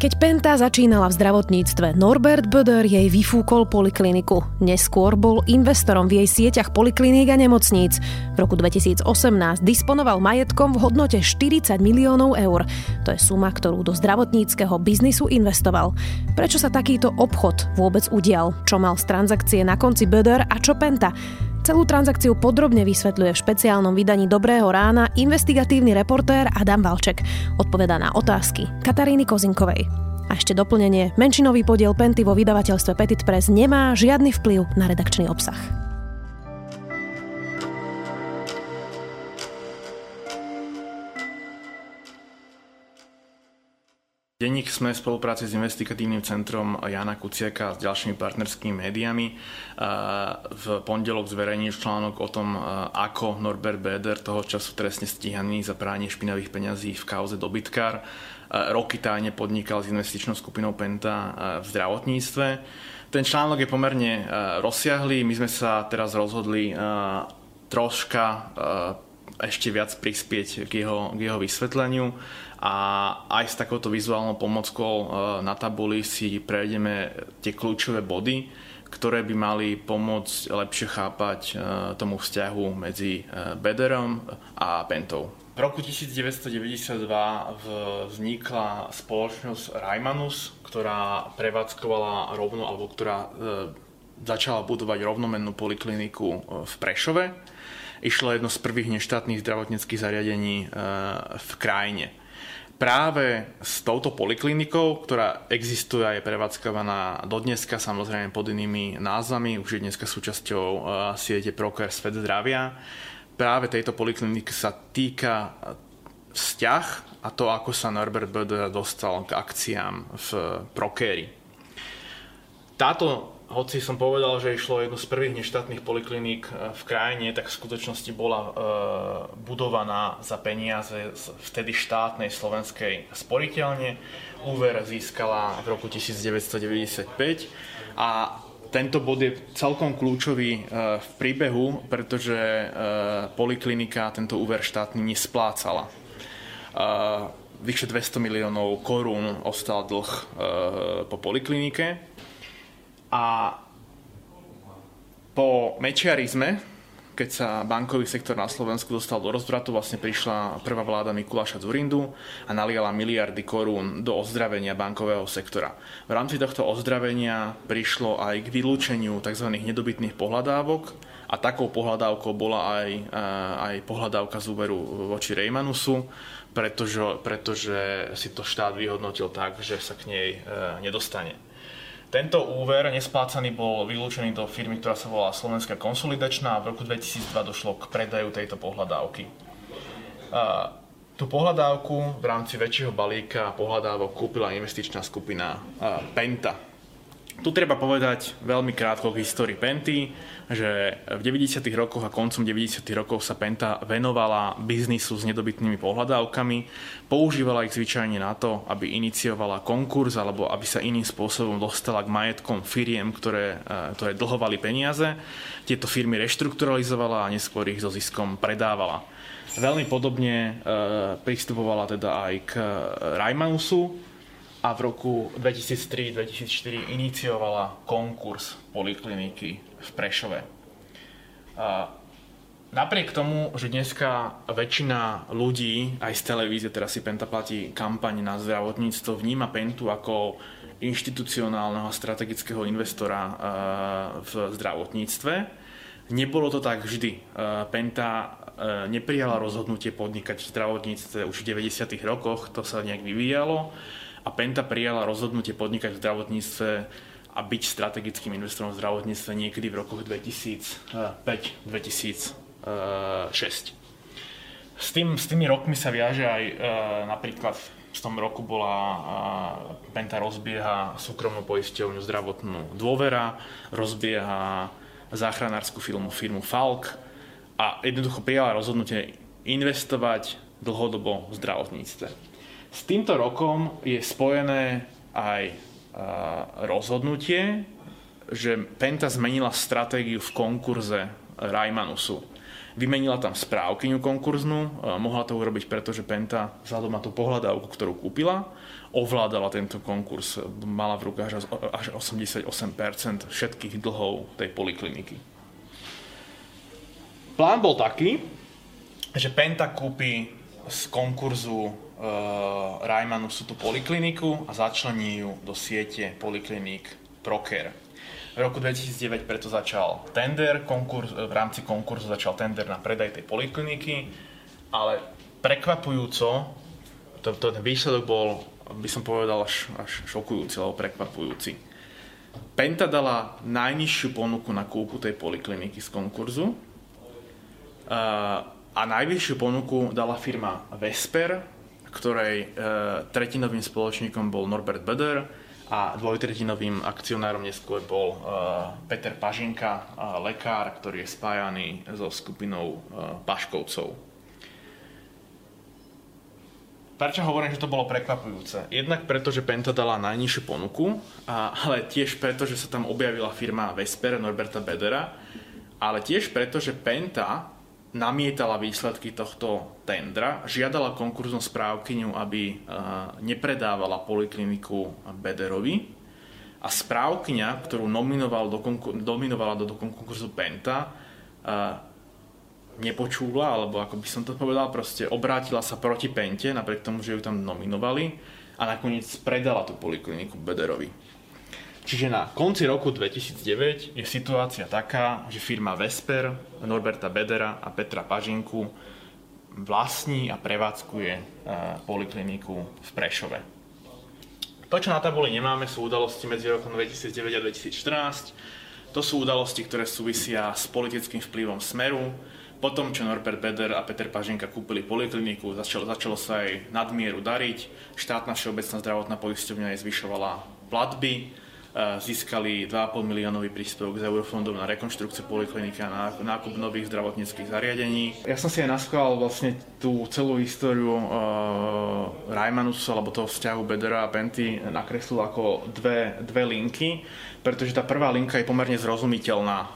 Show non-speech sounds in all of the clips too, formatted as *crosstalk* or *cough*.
Keď Penta začínala v zdravotníctve, Norbert Böder jej vyfúkol polikliniku. Neskôr bol investorom v jej sieťach polikliník a nemocníc. V roku 2018 disponoval majetkom v hodnote 40 miliónov eur. To je suma, ktorú do zdravotníckého biznisu investoval. Prečo sa takýto obchod vôbec udial? Čo mal z transakcie na konci Böder a čo Penta? Celú transakciu podrobne vysvetľuje v špeciálnom vydaní Dobrého rána investigatívny reportér Adam Valček. Odpovedá na otázky Kataríny Kozinkovej. A ešte doplnenie, menšinový podiel Penty vo vydavateľstve Petit Press nemá žiadny vplyv na redakčný obsah. Denník sme v spolupráci s investigatívnym centrom Jana Kuciaka a s ďalšími partnerskými médiami v pondelok zverejnil článok o tom, ako Norbert Beder, toho času trestne stíhaný za pranie špinavých peňazí v kauze dobytkár, roky tajne podnikal s investičnou skupinou Penta v zdravotníctve. Ten článok je pomerne rozsiahlý, my sme sa teraz rozhodli troška ešte viac prispieť k jeho, k jeho vysvetleniu a aj s takouto vizuálnou pomockou e, na tabuli si prejdeme tie kľúčové body, ktoré by mali pomôcť lepšie chápať e, tomu vzťahu medzi e, Bederom a Pentou. V roku 1992 vznikla spoločnosť Raimanus, ktorá prevádzkovala rovno, alebo ktorá začala budovať rovnomennú polikliniku v Prešove. Išlo jedno z prvých neštátnych zdravotníckých zariadení v krajine práve s touto poliklinikou, ktorá existuje a je prevádzkovaná dodneska, samozrejme pod inými názvami, už je dneska súčasťou uh, siete Procare Svet zdravia. Práve tejto polikliniky sa týka vzťah a to, ako sa Norbert Böder dostal k akciám v Procare. Táto hoci som povedal, že išlo jednu z prvých neštátnych polikliník eh, v krajine, tak v skutočnosti bola e, budovaná za peniaze z vtedy štátnej slovenskej sporiteľne. Úver získala v roku 1995 a tento bod je celkom kľúčový e, v príbehu, pretože e, poliklinika tento úver štátny nesplácala. Vyše 200 miliónov korún ostal dlh po poliklinike a po mečiarizme, keď sa bankový sektor na Slovensku dostal do rozvratu, vlastne prišla prvá vláda Mikuláša Zurindu a naliala miliardy korún do ozdravenia bankového sektora. V rámci tohto ozdravenia prišlo aj k vylúčeniu tzv. nedobytných pohľadávok a takou pohľadávkou bola aj, aj pohľadávka z úveru voči Rejmanusu, pretože, pretože si to štát vyhodnotil tak, že sa k nej e, nedostane. Tento úver nesplácaný bol vylúčený do firmy, ktorá sa volá Slovenská konsolidačná a v roku 2002 došlo k predaju tejto pohľadávky. A tú pohľadávku v rámci väčšieho balíka pohľadávok kúpila investičná skupina Penta. Tu treba povedať veľmi krátko k histórii Penty, že v 90. rokoch a koncom 90. rokov sa Penta venovala biznisu s nedobytnými pohľadávkami, používala ich zvyčajne na to, aby iniciovala konkurs alebo aby sa iným spôsobom dostala k majetkom firiem, ktoré, e, ktoré dlhovali peniaze. Tieto firmy reštrukturalizovala a neskôr ich so ziskom predávala. Veľmi podobne e, pristupovala teda aj k Rajmanusu, a v roku 2003-2004 iniciovala konkurs polikliniky v Prešove. Napriek tomu, že dneska väčšina ľudí, aj z televízie, teraz si Penta platí kampaň na zdravotníctvo, vníma Pentu ako inštitucionálneho strategického investora v zdravotníctve. Nebolo to tak vždy. Penta neprijala rozhodnutie podnikať v zdravotníctve už v 90. rokoch, to sa nejak vyvíjalo a Penta prijala rozhodnutie podnikať v zdravotníctve a byť strategickým investorom v zdravotníctve niekedy v rokoch 2005-2006. S, tým, s tými rokmi sa viaže aj e, napríklad v tom roku bola e, Penta rozbieha súkromnú poisťovňu zdravotnú dôvera, rozbieha záchranárskú firmu, firmu Falk a jednoducho prijala rozhodnutie investovať dlhodobo v zdravotníctve. S týmto rokom je spojené aj rozhodnutie, že Penta zmenila stratégiu v konkurze Rajmanusu. vymenila tam správkyňu konkurznú, mohla to urobiť, pretože Penta vzhľadom na tú pohľadávku, ktorú kúpila, ovládala tento konkurs, mala v rukách až 88% všetkých dlhov tej polikliniky. Plán bol taký, že Penta kúpi z konkurzu uh, Rajmanu sú tú polikliniku a začlení ju do siete polikliník Proker. V roku 2009 preto začal tender, konkurs, v rámci konkurzu začal tender na predaj tej polikliniky, ale prekvapujúco, to, to, ten výsledok bol, by som povedal, až, až šokujúci alebo prekvapujúci. Penta dala najnižšiu ponuku na kúpu tej polikliniky z konkurzu uh, a najvyššiu ponuku dala firma Vesper, ktorej uh, tretinovým spoločníkom bol Norbert Beder, a dvojtretinovým akcionárom neskôr bol uh, Peter Pažinka, uh, lekár, ktorý je spájaný so skupinou Paškovcov. Prečo hovorím, že to bolo prekvapujúce? Jednak preto, že Penta dala najnižšiu ponuku, ale tiež preto, že sa tam objavila firma Vesper Norberta Bedera, ale tiež preto, že Penta namietala výsledky tohto tendra, žiadala konkurznú správkyňu, aby eh, nepredávala polikliniku Bederovi a správkyňa, ktorú nominoval do konkur- dominovala do, do konkurzu Penta, eh, nepočula, alebo ako by som to povedal, proste obrátila sa proti Pente, napriek tomu, že ju tam nominovali a nakoniec predala tú polikliniku Bederovi. Čiže na konci roku 2009 je situácia taká, že firma Vesper, Norberta Bedera a Petra Pažinku vlastní a prevádzkuje e, polikliniku v Prešove. To, čo na tabuli nemáme, sú udalosti medzi rokom 2009 a 2014. To sú udalosti, ktoré súvisia s politickým vplyvom Smeru. Potom, čo Norbert Beder a Peter Pažinka kúpili polikliniku, začalo, začalo sa aj nadmieru dariť. Štátna všeobecná zdravotná poisťovňa jej zvyšovala platby získali 2,5 miliónový príspevok z eurofondov na rekonštrukciu polikliniky a nákup nových zdravotníckých zariadení. Ja som si aj naskval vlastne tú celú históriu uh, Rajmanusu alebo toho vzťahu Bedera a Penty nakreslil ako dve, dve linky, pretože tá prvá linka je pomerne zrozumiteľná, uh,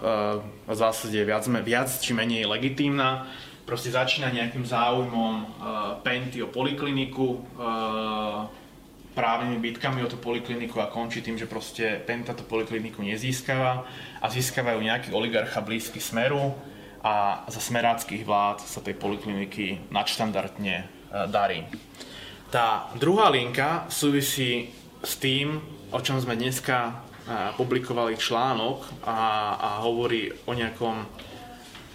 v zásade viac, viac či menej legitímna proste začína nejakým záujmom uh, Penty o polikliniku, uh, právnymi bitkami o tú polikliniku a končí tým, že proste Penta tú polikliniku nezískava a získavajú nejaký oligarcha blízky Smeru a za smeráckých vlád sa tej polikliniky nadštandardne e, darí. Tá druhá linka súvisí s tým, o čom sme dneska e, publikovali článok a, a hovorí o nejakom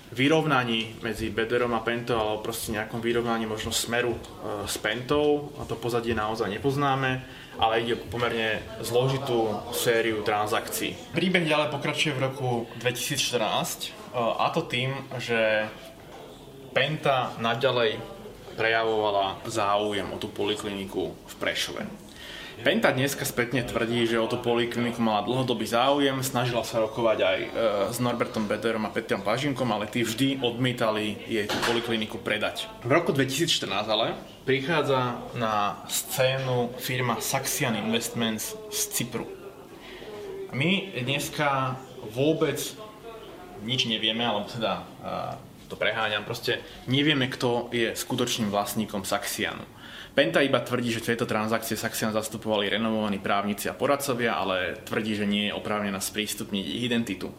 vyrovnaní medzi Bederom a Pentou, alebo proste nejakom vyrovnaní možno smeru e, s Pentou. A to pozadie naozaj nepoznáme, ale ide pomerne zložitú sériu transakcií. Príbeh ďalej pokračuje v roku 2014 e, a to tým, že Penta naďalej prejavovala záujem o tú polikliniku v Prešove. Penta dneska spätne tvrdí, že o tú polikliniku mala dlhodobý záujem, snažila sa rokovať aj e, s Norbertom Bederom a Petrom Pažinkom, ale tí vždy odmietali jej tú polikliniku predať. V roku 2014 ale prichádza na scénu firma Saxian Investments z Cypru. My dneska vôbec nič nevieme, alebo teda e, to preháňam, proste nevieme, kto je skutočným vlastníkom Saxianu. Penta iba tvrdí, že tieto transakcie Saxian zastupovali renovovaní právnici a poradcovia, ale tvrdí, že nie je oprávnená sprístupniť ich identitu.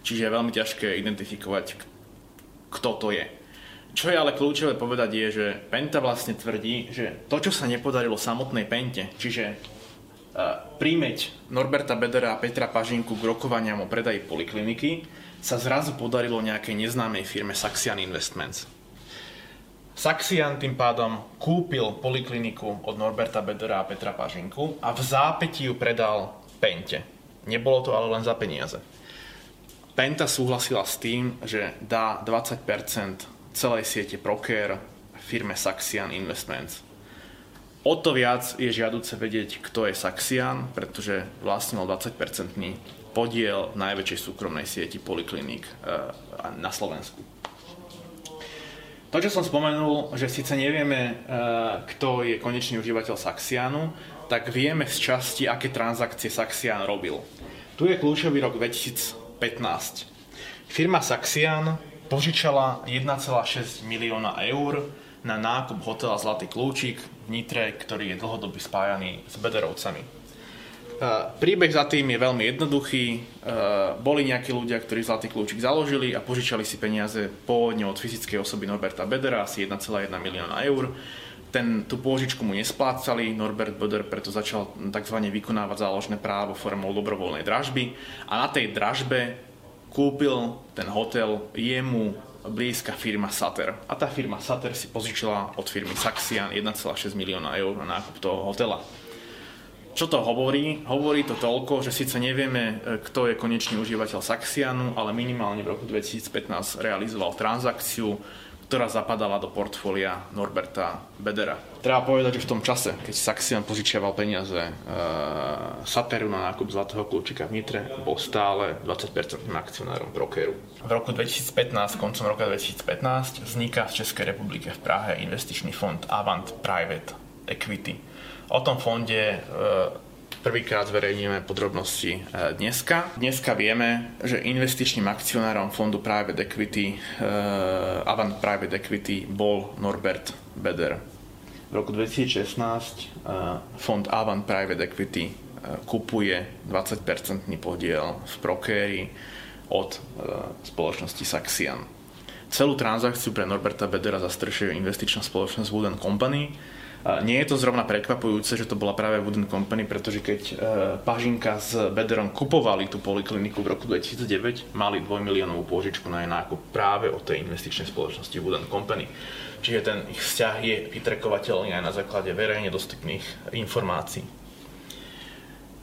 Čiže je veľmi ťažké identifikovať, kto to je. Čo je ale kľúčové povedať je, že Penta vlastne tvrdí, že to, čo sa nepodarilo samotnej Pente, čiže uh, príjmeť Norberta Bedera a Petra Pažinku k rokovaniam o predaji polikliniky, sa zrazu podarilo nejakej neznámej firme Saxian Investments. Saxian tým pádom kúpil polikliniku od Norberta Bedera a Petra Pažinku a v zápätí ju predal Pente. Nebolo to ale len za peniaze. Penta súhlasila s tým, že dá 20% celej siete Proker firme Saxian Investments. O to viac je žiaduce vedieť, kto je Saxian, pretože vlastnil 20% podiel najväčšej súkromnej sieti polikliník eh, na Slovensku. To, čo som spomenul, že síce nevieme, e, kto je konečný užívateľ Saxianu, tak vieme z časti, aké transakcie Saxian robil. Tu je kľúčový rok 2015. Firma Saxian požičala 1,6 milióna eur na nákup hotela Zlatý kľúčik v Nitre, ktorý je dlhodobo spájaný s Bederovcami. Príbeh za tým je veľmi jednoduchý. Boli nejakí ľudia, ktorí Zlatý kľúčik založili a požičali si peniaze pôvodne od fyzickej osoby Norberta Bedera, asi 1,1 milióna eur. Ten, tú pôžičku mu nesplácali, Norbert Beder preto začal tzv. vykonávať záložné právo formou dobrovoľnej dražby a na tej dražbe kúpil ten hotel jemu blízka firma Sater. A tá firma Sater si požičila od firmy Saxian 1,6 milióna eur na nákup toho hotela. Čo to hovorí? Hovorí to toľko, že síce nevieme, e, kto je konečný užívateľ Saxianu, ale minimálne v roku 2015 realizoval transakciu, ktorá zapadala do portfólia Norberta Bedera. Treba povedať, že v tom čase, keď Saxian požičiaval peniaze e, Sateru na nákup zlatého kľúčika v Nitre, bol stále 20% akcionárom brokeru. V roku 2015, koncom roka 2015, vzniká v Českej republike v Prahe investičný fond Avant Private Equity. O tom fonde e, Prvýkrát zverejníme podrobnosti e, dneska. Dneska vieme, že investičným akcionárom fondu Private Equity, uh, Avant Private Equity bol Norbert Beder. V roku 2016 uh, e, fond Avant Private Equity uh, kupuje 20-percentný podiel v prokéri od spoločnosti Saxian. Celú transakciu pre Norberta Bedera zastrešuje investičná spoločnosť Wood Company, nie je to zrovna prekvapujúce, že to bola práve Wooden Company, pretože keď e, Pažinka s Bederom kupovali tú polikliniku v roku 2009, mali 2 miliónovú pôžičku na jej nákup práve od tej investičnej spoločnosti Wooden Company. Čiže ten ich vzťah je vytrekovateľný aj na základe verejne dostupných informácií.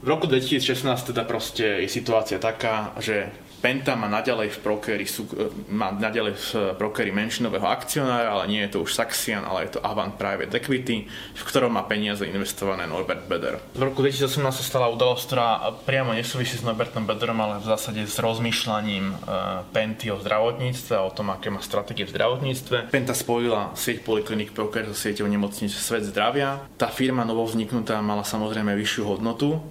V roku 2016 teda proste je situácia taká, že Penta má naďalej v brokery, e, má naďalej v brokery menšinového akcionára, ale nie je to už Saxian, ale je to Avant Private Equity, v ktorom má peniaze investované Norbert Beder. V roku 2018 sa stala udalosť, ktorá priamo nesúvisí s Norbertom Bederom, ale v zásade s rozmýšľaním e, Penty o zdravotníctve a o tom, aké má stratégie v zdravotníctve. Penta spojila sieť poliklinik broker so sieťou nemocnic Svet zdravia. Tá firma novovzniknutá mala samozrejme vyššiu hodnotu,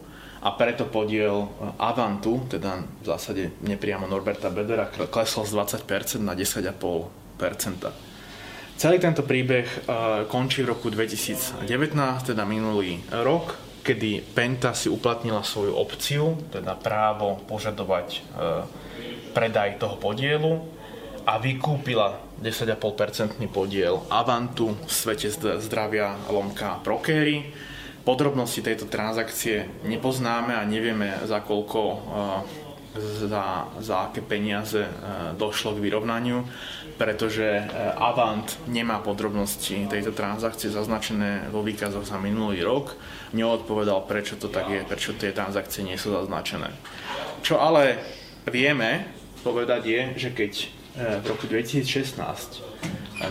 a preto podiel eh, Avantu, teda v zásade nepriamo Norberta Bedera, klesol z 20% na 10,5%. Celý tento príbeh eh, končí v roku 2019, teda minulý rok, kedy Penta si uplatnila svoju opciu, teda právo požadovať eh, predaj toho podielu a vykúpila 10,5% podiel Avantu v svete zdravia Lomka Prokery Podrobnosti tejto transakcie nepoznáme a nevieme za koľko eh, za, za aké peniaze eh, došlo k vyrovnaniu, pretože eh, Avant nemá podrobnosti tejto transakcie zaznačené vo výkazoch za minulý rok. Neodpovedal, prečo to tak je, prečo tie transakcie nie sú zaznačené. Čo ale vieme povedať je, že keď v roku 2016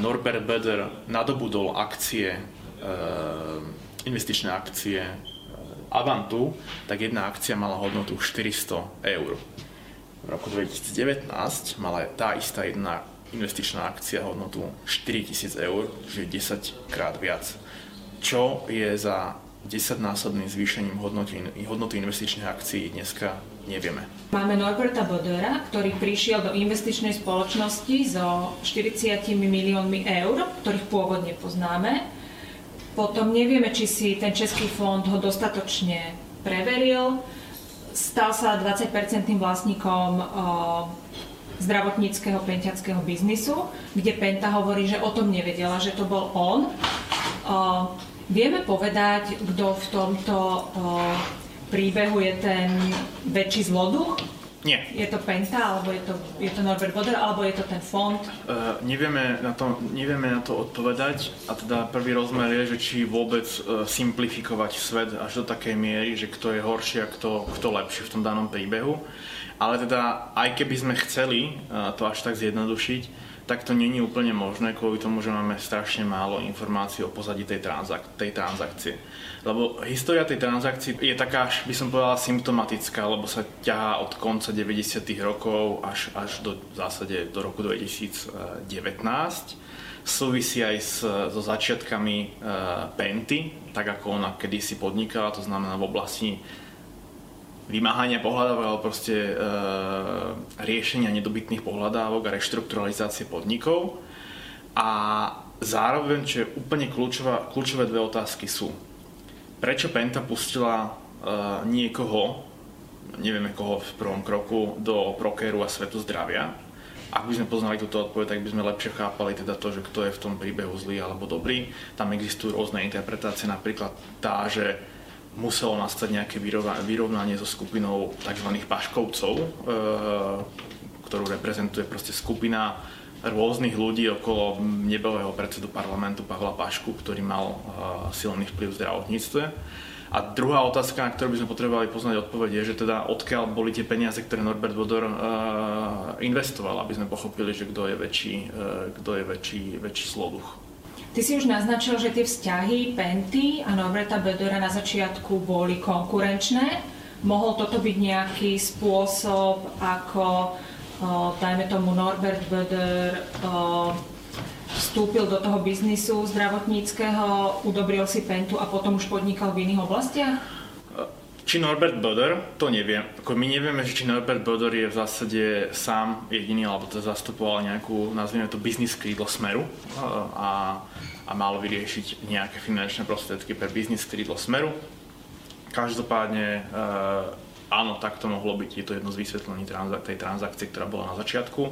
Norbert Beder nadobudol akcie investičné akcie eh, Avantu, tak jedna akcia mala hodnotu 400 eur. V roku 2019 mala tá istá jedna investičná akcia hodnotu 4000 eur, čiže 10 krát viac. Čo je za 10-násobným zvýšením hodnoty, hodnoty investičných akcií dneska nevieme. Máme Norberta Bodera, ktorý prišiel do investičnej spoločnosti so 40 miliónmi eur, ktorých pôvodne poznáme potom nevieme, či si ten český fond ho dostatočne preveril. Stal sa 20-percentným vlastníkom zdravotníckého pentiackého biznisu, kde Penta hovorí, že o tom nevedela, že to bol on. Vieme povedať, kto v tomto príbehu je ten väčší zloduch? Nie. Je to Penta, alebo je to, je to Norbert Boder, alebo je to ten fond? Uh, nevieme, na to, nevieme na to odpovedať a teda prvý rozmer je, že či vôbec uh, simplifikovať svet až do takej miery, že kto je horší a kto, kto lepší v tom danom príbehu. Ale teda aj keby sme chceli uh, to až tak zjednodušiť, tak to není úplne možné kvôli tomu, že máme strašne málo informácií o pozadí tej, transak- tej transakcie. Lebo história tej transakcie je taká, až by som povedala, symptomatická, lebo sa ťahá od konca 90. rokov až, až do v zásade do roku 2019. Súvisí aj s, so začiatkami uh, Penty, tak ako ona kedysi podnikala, to znamená v oblasti vymáhania pohľadávok, ale proste e, riešenia nedobytných pohľadávok a reštrukturalizácie podnikov. A zároveň, čo je úplne kľúčová, kľúčové dve otázky sú. Prečo Penta pustila e, niekoho, nevieme koho v prvom kroku, do prokéru a svetu zdravia? Ak by sme poznali túto odpoveď, tak by sme lepšie chápali teda to, že kto je v tom príbehu zlý alebo dobrý. Tam existujú rôzne interpretácie, napríklad tá, že muselo nastať nejaké vyrovnanie so skupinou tzv. paškovcov, e, ktorú reprezentuje proste skupina rôznych ľudí okolo nebelého predsedu parlamentu Pavla Pašku, ktorý mal e, silný vplyv v zdravotníctve. A druhá otázka, na ktorú by sme potrebovali poznať odpoveď, je, že teda odkiaľ boli tie peniaze, ktoré Norbert Vodor uh, investoval, aby sme pochopili, že kto je väčší, kto je väčší, väčší sloduch. Ty si už naznačil, že tie vzťahy Penty a Norberta Bedora na začiatku boli konkurenčné. Mohol toto byť nejaký spôsob, ako, dajme tomu, Norbert Böder vstúpil do toho biznisu zdravotníckého, udobril si Pentu a potom už podnikal v iných oblastiach? Či Norbert Böder, to neviem. Ako my nevieme, či Norbert Böder je v zásade sám jediný, alebo to zastupoval nejakú, nazvime to, biznis krídlo Smeru a, a mal vyriešiť nejaké finančné prostriedky pre biznis krídlo Smeru. Každopádne, e, áno, tak to mohlo byť. Je to jedno z vysvetlení transak- tej transakcie, ktorá bola na začiatku,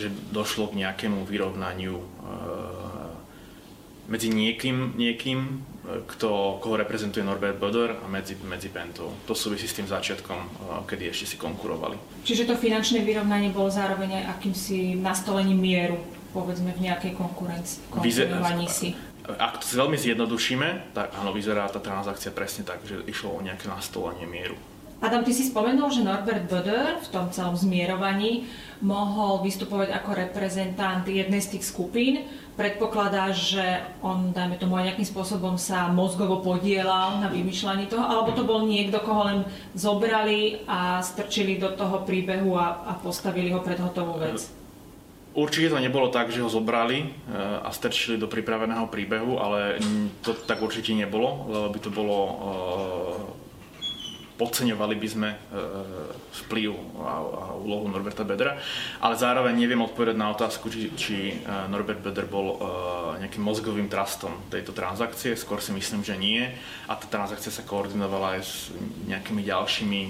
že došlo k nejakému vyrovnaniu e, medzi niekým, niekým kto, koho reprezentuje Norbert Böder a medzi, medzi Pentou. To súvisí s tým začiatkom, eh, kedy ešte si konkurovali. Čiže to finančné vyrovnanie bolo zároveň aj akýmsi nastolením mieru, povedzme v nejakej konkurencii, konkurovaní si. Ak to veľmi zjednodušíme, tak áno, vyzerá tá transakcia presne tak, že išlo o nejaké nastolenie mieru. Adam, ty si spomenul, že Norbert Böder v tom celom zmierovaní mohol vystupovať ako reprezentant jednej z tých skupín. Predpokladá, že on, dajme tomu, aj nejakým spôsobom sa mozgovo podielal na vymýšľaní toho, alebo to bol niekto, koho len zobrali a strčili do toho príbehu a, a postavili ho pred hotovú vec? Určite to nebolo tak, že ho zobrali eh, a strčili do pripraveného príbehu, ale to tak určite nebolo, lebo by to bolo eh, podceňovali by sme e, vplyv a, úlohu Norberta Bedra, ale zároveň neviem odpovedať na otázku, či, či e, Norbert Beder bol e, nejakým mozgovým trastom tejto transakcie, skôr si myslím, že nie. A tá transakcia sa koordinovala aj s nejakými ďalšími,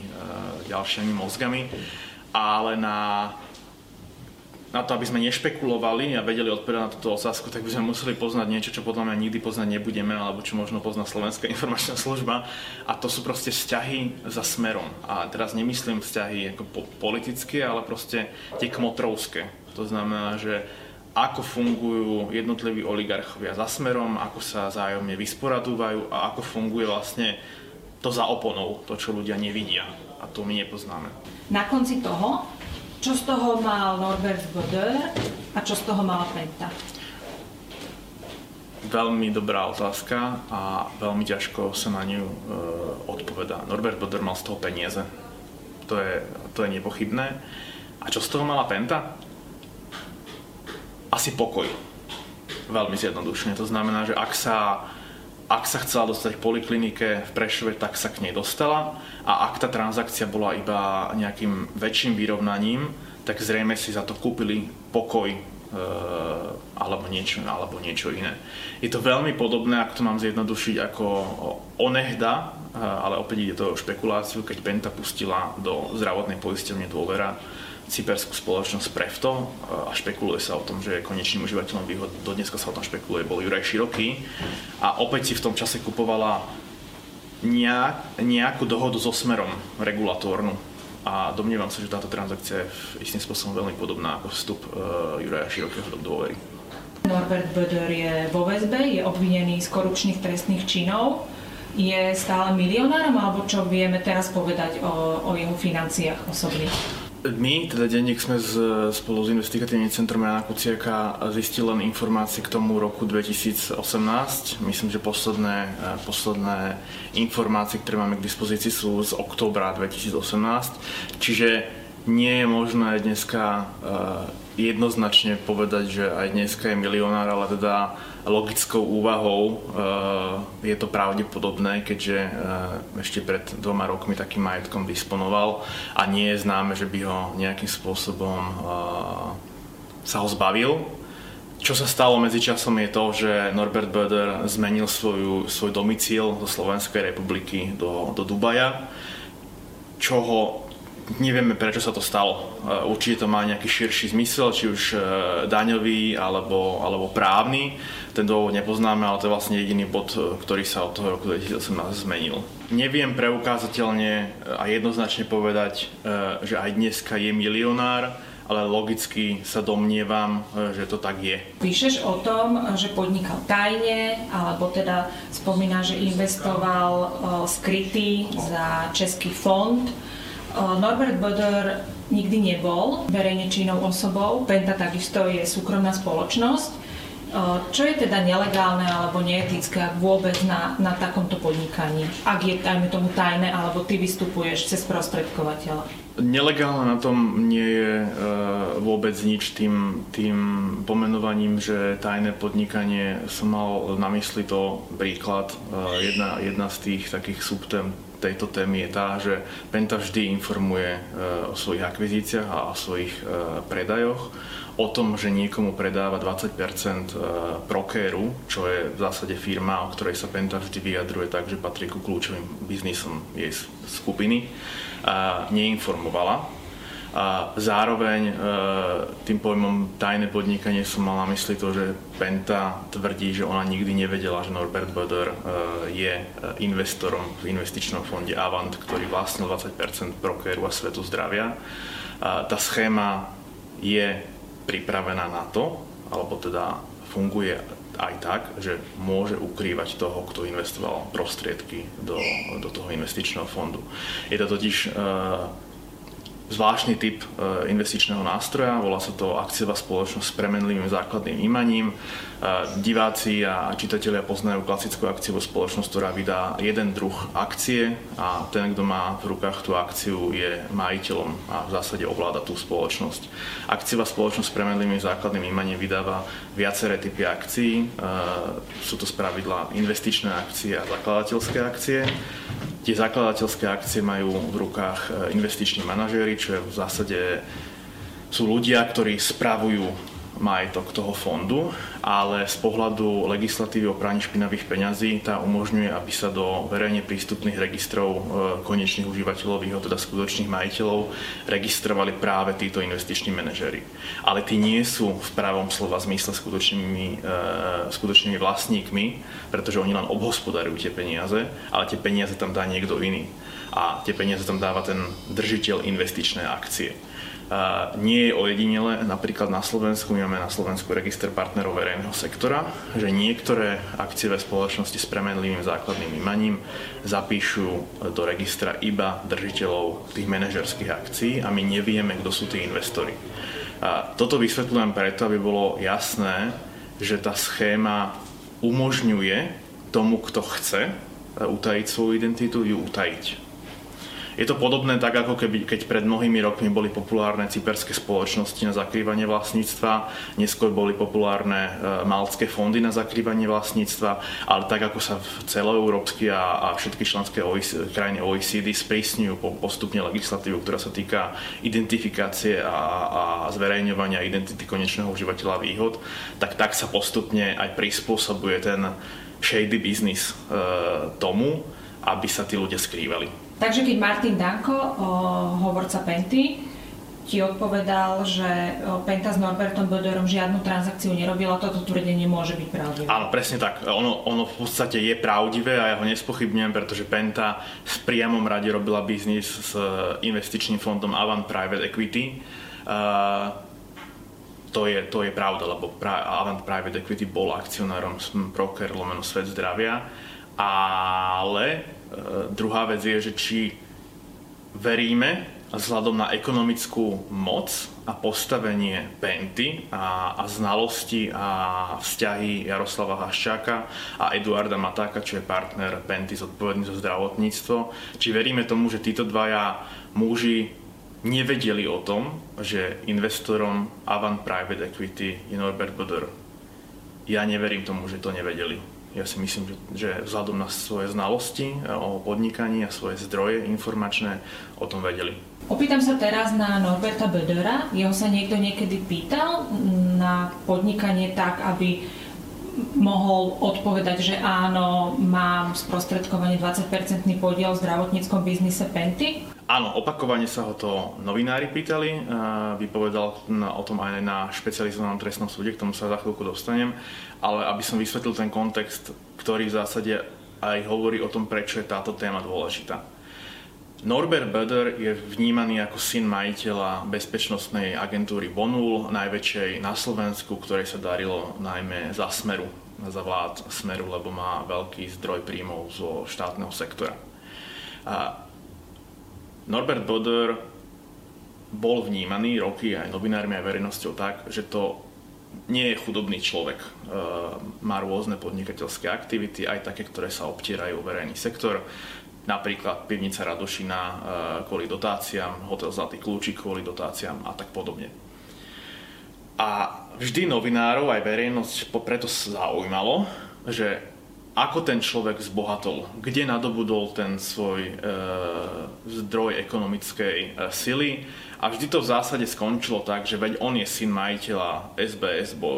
ďalšími mozgami, ale na na to, aby sme nešpekulovali a vedeli odpovedať na túto otázku, tak by sme museli poznať niečo, čo podľa mňa nikdy poznať nebudeme, alebo čo možno pozná Slovenská *laughs* informačná služba. A to sú proste vzťahy za smerom. A teraz nemyslím vzťahy ako po- politické, ale proste tie kmotrovské. To znamená, že ako fungujú jednotliví oligarchovia za smerom, ako sa zájomne vysporadúvajú a ako funguje vlastne to za oponou, to, čo ľudia nevidia. A to my nepoznáme. Na konci toho čo z toho mal Norbert Böder a čo z toho mala Penta? Veľmi dobrá otázka a veľmi ťažko sa na ňu e, odpovedá. Norbert Böder mal z toho peniaze. To je, to je nepochybné. A čo z toho mala Penta? Asi pokoj. Veľmi zjednodušene. To znamená, že ak sa ak sa chcela dostať k poliklinike v Prešove, tak sa k nej dostala a ak tá transakcia bola iba nejakým väčším vyrovnaním, tak zrejme si za to kúpili pokoj e, alebo niečo, alebo niečo iné. Je to veľmi podobné, ak to mám zjednodušiť, ako onehda, e, ale opäť ide to o špekuláciu, keď Penta pustila do zdravotnej poisťovne dôvera cyperskú spoločnosť Prefto e, a špekuluje sa o tom, že je konečným užívateľom výhod. Do dneska sa o tom špekuluje, bol Juraj Široký a opäť si v tom čase kupovala nejak, nejakú dohodu so smerom regulatórnu a domnievam sa, že táto transakcia je istým spôsobom veľmi podobná ako vstup uh, Juraja Širokého do dôvery. Norbert Böder je vo väzbe, je obvinený z korupčných trestných činov. Je stále milionárom, alebo čo vieme teraz povedať o, o jeho financiách osobných? My, teda denník sme z, spolu s investigatívnym centrom Jana Kuciaka zistili len informácie k tomu roku 2018. Myslím, že posledné, eh, posledné informácie, ktoré máme k dispozícii sú z októbra 2018. Čiže nie je možné dneska eh, jednoznačne povedať, že aj dneska je milionár, ale teda logickou úvahou je to pravdepodobné, keďže ešte pred dvoma rokmi takým majetkom disponoval a nie je známe, že by ho nejakým spôsobom sa ho zbavil. Čo sa stalo medzi časom je to, že Norbert Böder zmenil svoju, svoj domicíl zo Slovenskej republiky do, do Dubaja, čo ho nevieme, prečo sa to stalo. E, určite to má nejaký širší zmysel, či už e, daňový alebo, alebo právny. Ten dôvod nepoznáme, ale to je vlastne jediný bod, e, ktorý sa od toho roku 2018 zmenil. Neviem preukázateľne a jednoznačne povedať, že aj dneska je milionár, ale logicky sa domnievam, že to tak je. Píšeš o tom, že podnikal tajne, alebo teda spomína, že investoval skrytý za Český fond Norbert Boder nikdy nebol verejne činnou osobou, Penta takisto je súkromná spoločnosť. Čo je teda nelegálne alebo neetické, vôbec na, na takomto podnikaní? Ak je, dajme tomu, tajné, alebo ty vystupuješ cez prostredkovateľa? Nelegálne na tom nie je e, vôbec nič tým, tým pomenovaním, že tajné podnikanie som mal na mysli to príklad. E, jedna, jedna z tých takých subtém tejto témy je tá, že Penta vždy informuje e, o svojich akvizíciách a o svojich e, predajoch, o tom, že niekomu predáva 20% e, Prokéru, čo je v zásade firma, o ktorej sa Penta vždy vyjadruje tak, že patrí ku kľúčovým biznisom jej skupiny, neinformovala a zároveň e, tým pojmom tajné podnikanie som mal na mysli to, že Penta tvrdí, že ona nikdy nevedela, že Norbert Böder e, je investorom v investičnom fonde Avant, ktorý vlastnil 20% brokeru a svetu zdravia. Tá schéma je pripravená na to, alebo teda funguje aj tak, že môže ukrývať toho, kto investoval prostriedky do, do toho investičného fondu. Je to totiž zvláštny typ e, investičného nástroja, volá sa to akciová spoločnosť s premenlivým základným imaním. E, diváci a čitatelia poznajú klasickú akciovú spoločnosť, ktorá vydá jeden druh akcie a ten, kto má v rukách tú akciu, je majiteľom a v zásade ovláda tú spoločnosť. Akciová spoločnosť s premenlivým základným imaním vydáva viaceré typy akcií. E, sú to spravidla investičné akcie a zakladateľské akcie. Tie zakladateľské akcie majú v rukách e, investiční manažéri, čo je v zásade sú ľudia, ktorí spravujú majetok toho fondu, ale z pohľadu legislatívy o praní špinavých peňazí tá umožňuje, aby sa do verejne prístupných registrov e, konečných užívateľov, jeho teda skutočných majiteľov, registrovali práve títo investiční manažery. Ale tí nie sú v právom slova zmysle skutočnými, e, skutočnými vlastníkmi, pretože oni len obhospodarujú tie peniaze, ale tie peniaze tam dá niekto iný. A tie peniaze tam dáva ten držiteľ investičnej akcie nie je ojedinele. Napríklad na Slovensku, my máme na Slovensku register partnerov verejného sektora, že niektoré akciové spoločnosti s premenlivým základným imaním zapíšu do registra iba držiteľov tých manažerských akcií a my nevieme, kto sú tí investori. A toto vysvetľujem preto, aby bolo jasné, že tá schéma umožňuje tomu, kto chce utajiť svoju identitu, ju utajiť. Je to podobné tak, ako keby, keď pred mnohými rokmi boli populárne cyperské spoločnosti na zakrývanie vlastníctva, neskôr boli populárne e, maltské fondy na zakrývanie vlastníctva, ale tak, ako sa celoeurópsky a, a všetky členské OECD, krajiny OECD sprísňujú postupne legislatívu, ktorá sa týka identifikácie a, a zverejňovania identity konečného užívateľa výhod, tak tak sa postupne aj prispôsobuje ten shady business e, tomu, aby sa tí ľudia skrývali. Takže keď Martin Danko, hovorca Penty, ti odpovedal, že Penta s Norbertom Böderom žiadnu transakciu nerobila, toto tvrdenie môže byť pravdivé. Áno, presne tak. Ono, ono v podstate je pravdivé a ja ho nespochybňujem, pretože Penta v priamom rade robila biznis s investičným fondom Avant Private Equity. Uh, to je, to je pravda, lebo pra, Avant Private Equity bol akcionárom Proker lomeno Svet zdravia, ale E, druhá vec je, že či veríme vzhľadom na ekonomickú moc a postavenie Penty a, a znalosti a vzťahy Jaroslava Haščáka a Eduarda Matáka, čo je partner Penty zodpovedný za zdravotníctvo. Či veríme tomu, že títo dvaja muži nevedeli o tom, že investorom Avant Private Equity je Norbert Boder. Ja neverím tomu, že to nevedeli. Ja si myslím, že, že vzhľadom na svoje znalosti o podnikaní a svoje zdroje informačné o tom vedeli. Opýtam sa teraz na Norberta Bödera. Jeho sa niekto niekedy pýtal na podnikanie tak, aby mohol odpovedať, že áno, mám sprostredkovanie 20-percentný podiel v zdravotníckom biznise Penty? Áno, opakovane sa ho to novinári pýtali, vypovedal o tom aj na špecializovanom trestnom súde, k tomu sa za chvíľku dostanem, ale aby som vysvetlil ten kontext, ktorý v zásade aj hovorí o tom, prečo je táto téma dôležitá. Norbert Böder je vnímaný ako syn majiteľa bezpečnostnej agentúry Bonul, najväčšej na Slovensku, ktorej sa darilo najmä za Smeru, za vlád Smeru, lebo má veľký zdroj príjmov zo štátneho sektora. A Norbert Boder bol vnímaný roky aj novinármi, aj verejnosťou tak, že to nie je chudobný človek. E, má rôzne podnikateľské aktivity, aj také, ktoré sa obtierajú verejný sektor. Napríklad pivnica Radošina e, kvôli dotáciám, hotel Zlatý kľúčik kvôli dotáciám a tak podobne. A vždy novinárov aj verejnosť preto zaujímalo, že ako ten človek zbohatol, kde nadobudol ten svoj e, zdroj ekonomickej e, sily a vždy to v zásade skončilo tak, že veď on je syn majiteľa SBS, bo,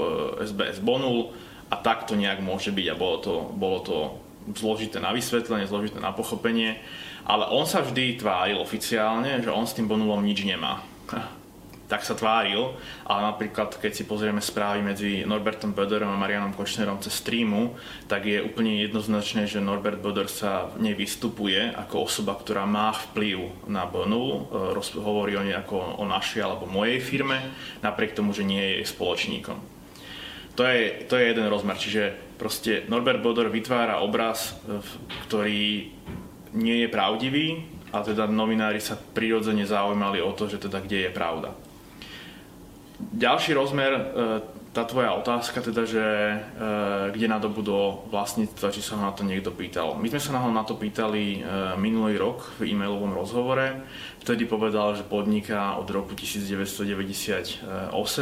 SBS Bonul a tak to nejak môže byť a bolo to, bolo to zložité na vysvetlenie, zložité na pochopenie, ale on sa vždy tváril oficiálne, že on s tým Bonulom nič nemá *laughs* tak sa tváril, ale napríklad keď si pozrieme správy medzi Norbertom Böderom a Marianom Kočnerom cez streamu, tak je úplne jednoznačné, že Norbert Böder sa nevystupuje ako osoba, ktorá má vplyv na Bonu, e, hovorí o nej ako o našej alebo mojej firme, napriek tomu, že nie je jej spoločníkom. To je, to je jeden rozmer, čiže proste Norbert Böder vytvára obraz, e, ktorý nie je pravdivý, a teda novinári sa prirodzene zaujímali o to, že teda kde je pravda. Ďalší rozmer, e, tá tvoja otázka, teda, že e, kde nadobudol vlastníctva, či sa ho na to niekto pýtal. My sme sa na to pýtali minulý rok v e-mailovom rozhovore. Vtedy povedal, že podniká od roku 1998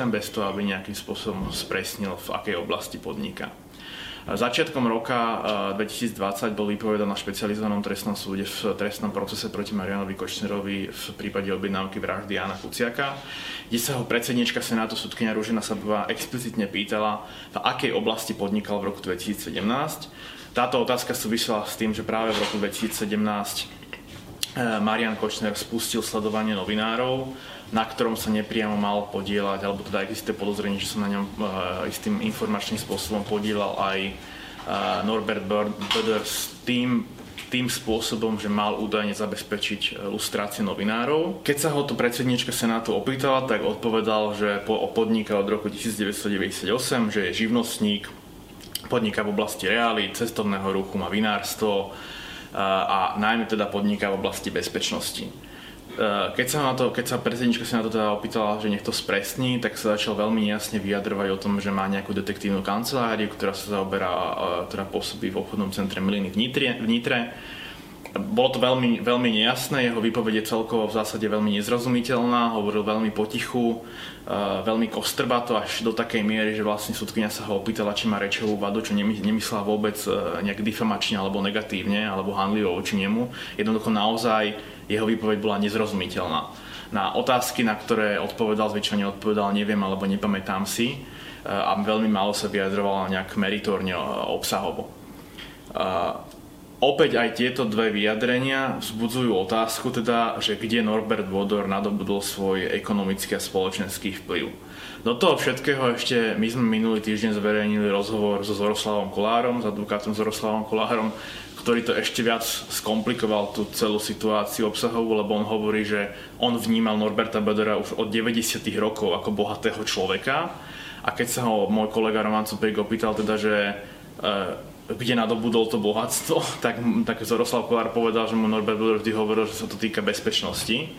bez toho, aby nejakým spôsobom spresnil, v akej oblasti podniká. Začiatkom roka 2020 eh, bol vypovedaný na špecializovanom trestnom súde v trestnom procese proti Marianovi Kočnerovi v prípade objednávky vraždy Jana Kuciaka, kde sa ho predsednička Senátu sudkynia Ružina Sabová explicitne pýtala, v akej oblasti podnikal v roku 2017. Táto otázka súvisela s tým, že práve v roku 2017 eh, Marian Kočner spustil sledovanie novinárov na ktorom sa nepriamo mal podielať, alebo teda existuje podozrenie, že sa na ňom uh, istým informačným spôsobom podielal aj uh, Norbert Böder s tým, tým spôsobom, že mal údajne zabezpečiť e, lustráciu novinárov. Keď sa ho to predsednička Senátu opýtala, tak odpovedal, že po, podniká od roku 1998, že je živnostník, podniká v oblasti reály, cestovného ruchu, má vinárstvo a najmä teda podniká v oblasti bezpečnosti. Eh, keď sa, na to, keď sa predsednička sa na to teda opýtala, že nech to spresní, tak sa začal veľmi jasne vyjadrovať o tom, že má nejakú detektívnu kanceláriu, ktorá sa zaoberá, eh, ktorá pôsobí v obchodnom centre Miliny v Nitre. V Nitre. Bolo to veľmi, veľmi nejasné, jeho výpoveď je celkovo v zásade veľmi nezrozumiteľná, hovoril veľmi potichu, eh, veľmi kostrbato až do takej miery, že vlastne sudkynia sa ho opýtala, či má rečovú vadu, čo nemyslela vôbec nejak difamačne alebo negatívne, alebo hanlivo voči nemu. Jednoducho naozaj jeho výpoveď bola nezrozumiteľná. Na otázky, na ktoré odpovedal, zvyčajne odpovedal neviem alebo nepamätám si a veľmi málo sa vyjadroval nejak meritorne obsahovo opäť aj tieto dve vyjadrenia vzbudzujú otázku teda, že kde Norbert Vodor nadobudol svoj ekonomický a spoločenský vplyv. Do toho všetkého ešte my sme minulý týždeň zverejnili rozhovor so Zoroslavom Kolárom, s advokátom Zoroslavom Kolárom, ktorý to ešte viac skomplikoval tú celú situáciu obsahovú, lebo on hovorí, že on vnímal Norberta Bedera už od 90. rokov ako bohatého človeka a keď sa ho môj kolega Roman Cupek opýtal teda, že e, kde nadobudol to bohatstvo, *laughs* tak, tak Zoroslav Kolár povedal, že mu Norbert Böder vždy hovoril, že sa to týka bezpečnosti.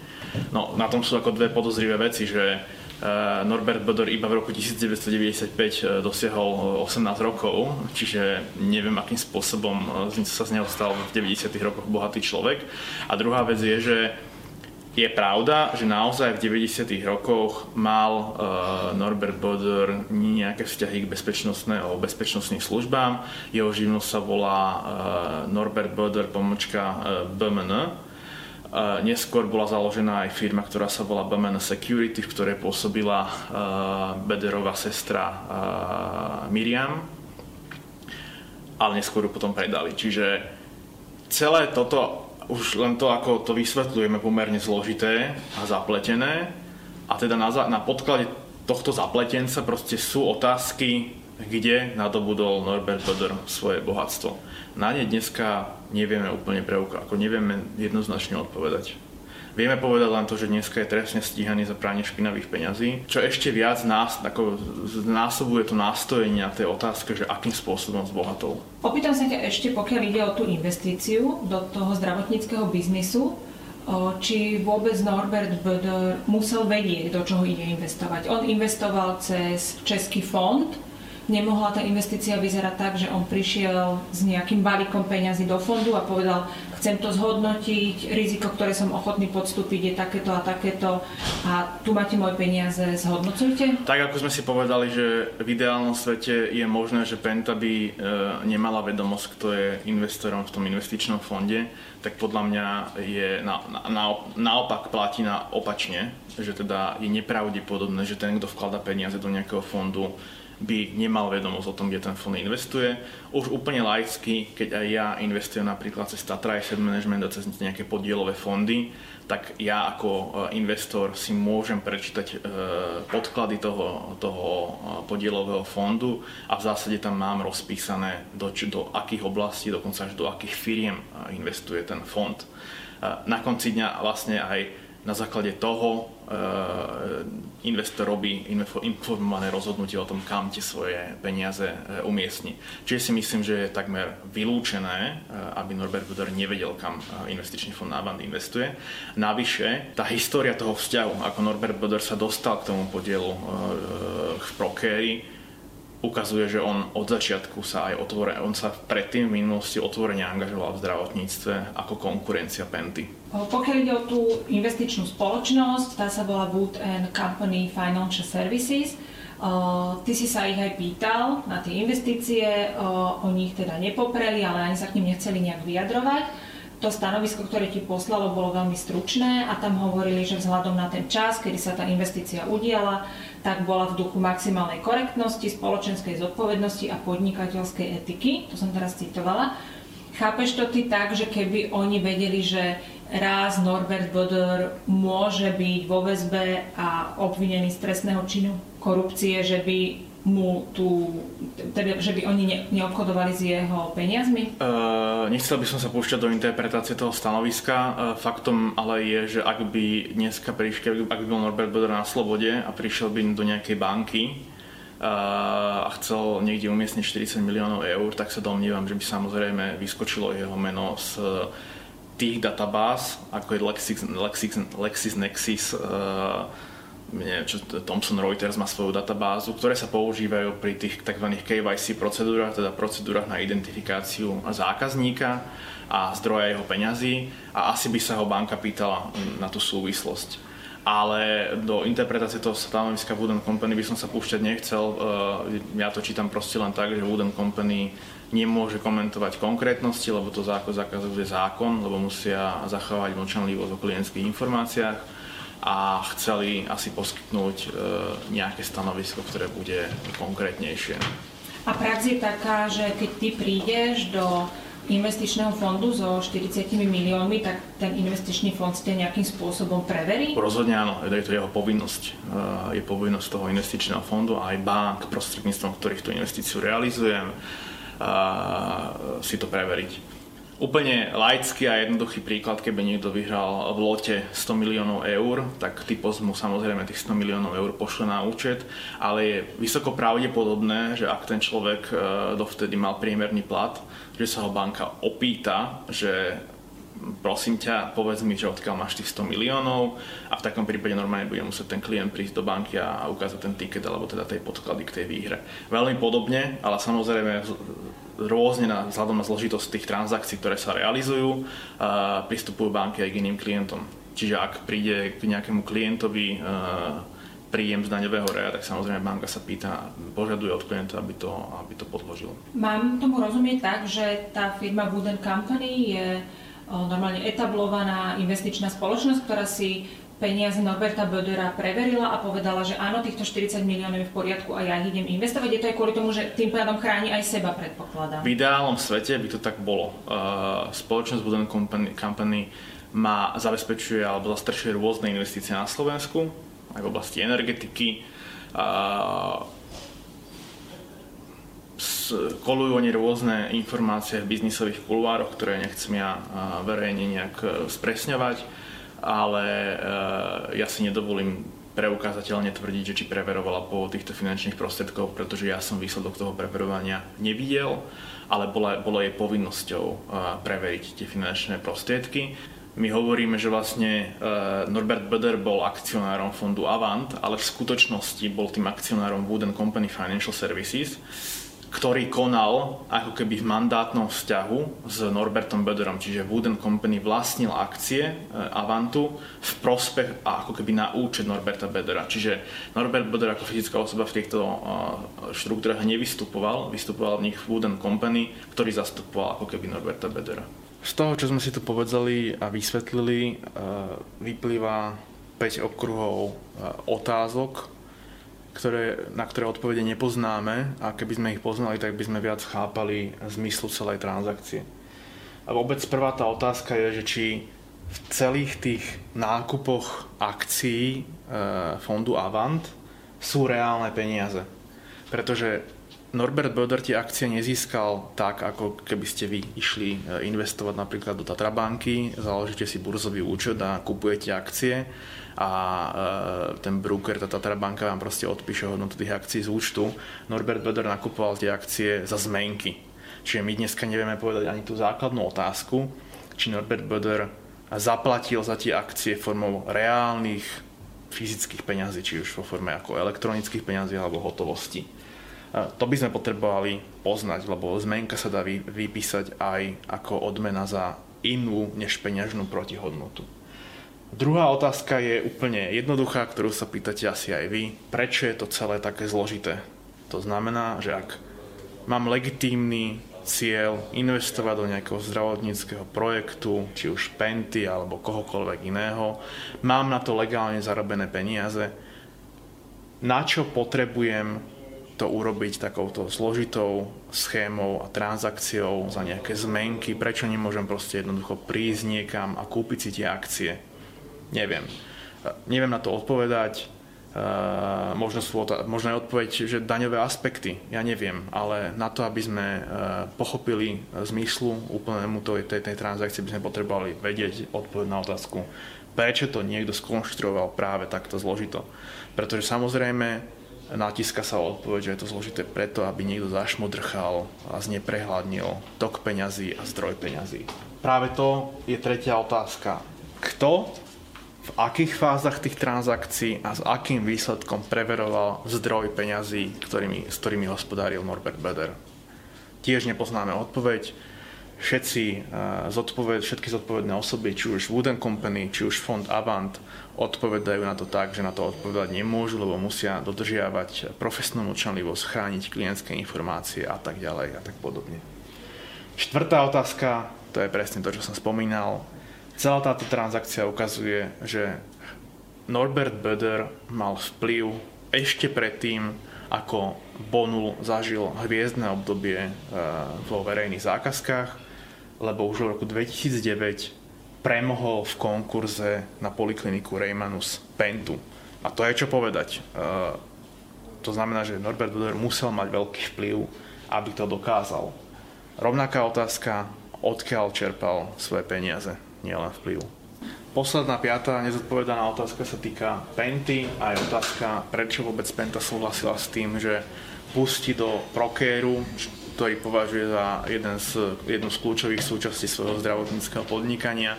No, na tom sú ako dve podozrivé veci, že uh, Norbert Böder iba v roku 1995 uh, dosiahol 18 rokov, čiže neviem, akým spôsobom sa z neho stal v 90 rokoch bohatý človek. A druhá vec je, že Je pravda, že naozaj v 90. rokoch mal uh, Norbert Boder nejaké vzťahy k bezpečnostnej alebo bezpečnostným službám. Jeho živnosť sa volá uh, Norbert Boder pomočka uh, BMN. Neskôr bola založená aj firma, ktorá sa volá BMN Security, v ktorej pôsobila Bederová sestra Miriam. Ale neskôr ju potom predali. Čiže celé toto už len to, ako to vysvetľujeme, pomerne zložité a zapletené. A teda na, na podklade tohto zapletenca proste sú otázky, kde nadobudol Norbert Boder svoje bohatstvo. Na ne dneska nevieme úplne preukázať, ako nevieme jednoznačne odpovedať. Vieme povedať len to, že dneska je trestne stíhaný za pranie špinavých peňazí, čo ešte viac nás, ako násobuje to nástojenie na tej otázke, že akým spôsobom zbohatol. Opýtam sa ťa ešte, pokiaľ ide o tú investíciu do toho zdravotníckého biznisu, či vôbec Norbert Böder musel vedieť, do čoho ide investovať. On investoval cez Český fond, nemohla tá investícia vyzerať tak, že on prišiel s nejakým balíkom peňazí do fondu a povedal, chcem to zhodnotiť, riziko, ktoré som ochotný podstúpiť je takéto a takéto a tu máte moje peniaze, zhodnocujte? Tak ako sme si povedali, že v ideálnom svete je možné, že Penta by e, nemala vedomosť, kto je investorom v tom investičnom fonde, tak podľa mňa je na, na, naopak platí na opačne, že teda je nepravdepodobné, že ten, kto vklada peniaze do nejakého fondu, by nemal vedomosť o tom, kde ten fond investuje. Už úplne laicky, keď aj ja investujem napríklad cez Tatra Asset Management a cez nejaké podielové fondy, tak ja ako e, investor si môžem prečítať e, podklady toho, toho e, podielového fondu a v zásade tam mám rozpísané, do, do akých oblastí, dokonca až do akých firiem investuje ten fond. Na konci dňa vlastne aj na základe toho e, investor robí informované rozhodnutie o tom, kam tie svoje peniaze e, umiestni. Čiže si myslím, že je takmer vylúčené, e, aby Norbert Buder nevedel, kam investičný fond Navand investuje. Navyše, tá história toho vzťahu, ako Norbert Buder sa dostal k tomu podielu v Prokéri, ukazuje, že on od začiatku sa aj otvore, on sa predtým v minulosti otvorene angažoval v zdravotníctve ako konkurencia Penty. Pokiaľ ide o tú investičnú spoločnosť, tá sa volá Wood and Company Financial Services. Uh, ty si sa ich aj pýtal na tie investície, uh, oni teda nepopreli, ale ani sa k nim nechceli nejak vyjadrovať to stanovisko, ktoré ti poslalo, bolo veľmi stručné a tam hovorili, že vzhľadom na ten čas, kedy sa tá investícia udiala, tak bola v duchu maximálnej korektnosti, spoločenskej zodpovednosti a podnikateľskej etiky. To som teraz citovala. Chápeš to ty tak, že keby oni vedeli, že raz Norbert Boder môže byť vo väzbe a obvinený z trestného činu korupcie, že by mu tu, teda, že by oni ne, neobchodovali s jeho peniazmi? Uh, nechcel by som sa púšťať do interpretácie toho stanoviska. Uh, faktom ale je, že ak by dneska prišiel, ak by bol Norbert Boder na slobode a prišiel by do nejakej banky uh, a chcel niekde umiestniť 40 miliónov eur, tak sa domnívam, že by samozrejme vyskočilo jeho meno z tých databáz, ako je Lexis, Lexis, LexisNexis, uh, neviem, čo Thomson Reuters má svoju databázu, ktoré sa používajú pri tých tzv. KYC procedúrach, teda procedúrach na identifikáciu zákazníka a zdroja jeho peňazí a asi by sa ho banka pýtala na tú súvislosť. Ale do interpretácie toho stanoviska Wooden Company by som sa púšťať nechcel. E, ja to čítam proste len tak, že Wooden Company nemôže komentovať konkrétnosti, lebo to zákon zakazuje zákon, lebo musia zachovať mlčanlivosť o klientských informáciách a chceli asi poskytnúť e, nejaké stanovisko, ktoré bude konkrétnejšie. A prax je taká, že keď ty prídeš do investičného fondu so 40 miliónmi, tak ten investičný fond ste nejakým spôsobom preverí? Rozhodne áno, je to jeho povinnosť. E, je povinnosť toho investičného fondu a aj bank, prostredníctvom ktorých tú investíciu realizujem, e, si to preveriť. Úplne laický a jednoduchý príklad, keby niekto vyhral v lote 100 miliónov eur, tak typos mu samozrejme tých 100 miliónov eur pošle na účet, ale je vysoko pravdepodobné, že ak ten človek e, dovtedy mal priemerný plat, že sa ho banka opýta, že prosím ťa, povedz mi, že odkiaľ máš tých 100 miliónov a v takom prípade normálne bude musieť ten klient prísť do banky a ukázať ten tiket alebo teda tej podklady k tej výhre. Veľmi podobne, ale samozrejme rôzne na, vzhľadom na zložitosť tých transakcií, ktoré sa realizujú, pristupujú banky aj k iným klientom. Čiže ak príde k nejakému klientovi príjem z daňového reja, tak samozrejme banka sa pýta, požaduje od klienta, aby to, aby to podložil. Mám tomu rozumieť tak, že tá firma Wooden Company je normálne etablovaná investičná spoločnosť, ktorá si peniaze Norberta Bödera preverila a povedala, že áno, týchto 40 miliónov je v poriadku a ja ich idem investovať. Je to aj kvôli tomu, že tým pádom chráni aj seba, predpokladám. V ideálnom svete by to tak bolo. Spoločnosť Wooden Company, Company má, zabezpečuje alebo zastrešuje rôzne investície na Slovensku, aj v oblasti energetiky. Kolujú oni rôzne informácie v biznisových kulvároch, ktoré nechcem ja verejne nejak e, spresňovať ale eh, ja si nedovolím preukázateľne tvrdiť, že či preverovala po týchto finančných prostriedkov, pretože ja som výsledok toho preverovania nevidel, ale bola, bolo jej povinnosťou eh, preveriť tie finančné prostriedky. My hovoríme, že vlastne eh, Norbert Böder bol akcionárom fondu Avant, ale v skutočnosti bol tým akcionárom Wooden Company Financial Services, ktorý konal ako keby v mandátnom vzťahu s Norbertom Böderom, čiže Wooden Company vlastnil akcie e, Avantu v prospech a ako keby na účet Norberta Bödera. Čiže Norbert Böder ako fyzická osoba v týchto e, štruktúrach nevystupoval, vystupoval v nich Wooden Company, ktorý zastupoval ako keby Norberta Bödera. Z toho, čo sme si tu povedzali a vysvetlili, e, vyplýva 5 okruhov otázok, ktoré, na ktoré odpovede nepoznáme a keby sme ich poznali, tak by sme viac chápali zmyslu celej transakcie. A vôbec prvá tá otázka je, že či v celých tých nákupoch akcií e, fondu Avant sú reálne peniaze. Pretože Norbert Böder tie akcie nezískal tak, ako keby ste vy išli e, investovať napríklad do Tatrabanky, založíte si burzový účet a kupujete akcie a e, ten broker, tá Tatra banka vám proste odpíše hodnotu tých akcií z účtu. Norbert Böder nakupoval tie akcie za zmenky. Čiže my dneska nevieme povedať ani tú základnú otázku, či Norbert Böder zaplatil za tie akcie formou reálnych fyzických peňazí, či už vo forme ako elektronických peňazí alebo hotovosti. To by sme potrebovali poznať, lebo zmenka sa dá vypísať aj ako odmena za inú než peňažnú protihodnotu. Druhá otázka je úplne jednoduchá, ktorú sa pýtate asi aj vy. Prečo je to celé také zložité? To znamená, že ak mám legitímny cieľ investovať do nejakého zdravotníckého projektu, či už Penty alebo kohokoľvek iného, mám na to legálne zarobené peniaze, na čo potrebujem to urobiť takouto zložitou schémou a transakciou za nejaké zmenky, prečo nemôžem proste jednoducho prísť niekam a kúpiť si tie akcie Neviem. Neviem na to odpovedať. Možno, sú, možno je odpoveď, že daňové aspekty, ja neviem, ale na to, aby sme pochopili zmyslu úplnému tej, tej, tej transakcie, by sme potrebovali vedieť odpoveď na otázku, prečo to niekto skonštruoval práve takto zložito. Pretože samozrejme natíska sa odpoveď, že je to zložité preto, aby niekto zašmodrchal a zneprehľadnil tok peňazí a zdroj peňazí. Práve to je tretia otázka. Kto v akých fázach tých transakcií a s akým výsledkom preveroval zdroj peňazí, ktorými, s ktorými hospodáril Norbert Beder. Tiež nepoznáme odpoveď. Všetci, uh, zodpoved, všetky zodpovedné osoby, či už Wooden Company, či už fond Avant, odpovedajú na to tak, že na to odpovedať nemôžu, lebo musia dodržiavať profesnú mlčanlivosť, chrániť klientské informácie a tak ďalej a tak podobne. Štvrtá otázka, to je presne to, čo som spomínal, Celá táto transakcia ukazuje, že Norbert Böder mal vplyv ešte predtým, ako Bonul zažil hviezdne obdobie e, vo verejných zákazkách, lebo už v roku 2009 premohol v konkurze na polikliniku Reimanus Pentu. A to je čo povedať. E, to znamená, že Norbert Böder musel mať veľký vplyv, aby to dokázal. Rovnaká otázka, odkiaľ čerpal svoje peniaze nielen vplyv. Posledná piatá nezodpovedaná otázka sa týka Penty a je otázka, prečo vôbec Penta súhlasila s tým, že pustí do Prokéru, ktorý považuje za jeden z, jednu z kľúčových súčastí svojho zdravotníckého podnikania,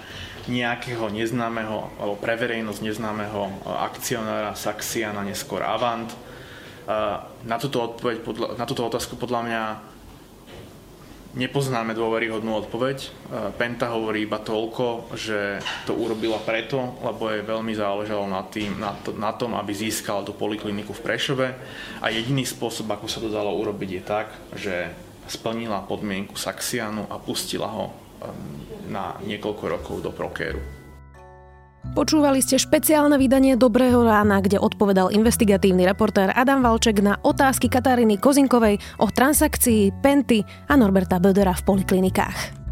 nejakého neznámeho, alebo pre verejnosť neznámeho akcionára Saxiana, neskôr Avant. Na túto, odpoveď, na túto otázku podľa mňa Nepoznáme dôveryhodnú odpoveď. E, Penta hovorí iba toľko, že to urobila preto, lebo je veľmi záležalo na, tým, na, to, na tom, aby získala tú polikliniku v Prešove a jediný spôsob, ako sa to dalo urobiť je tak, že splnila podmienku Saxianu a pustila ho na niekoľko rokov do Prokéru. Počúvali ste špeciálne vydanie Dobrého rána, kde odpovedal investigatívny reportér Adam Valček na otázky Kataríny Kozinkovej o transakcii Penty a Norberta Bödera v poliklinikách.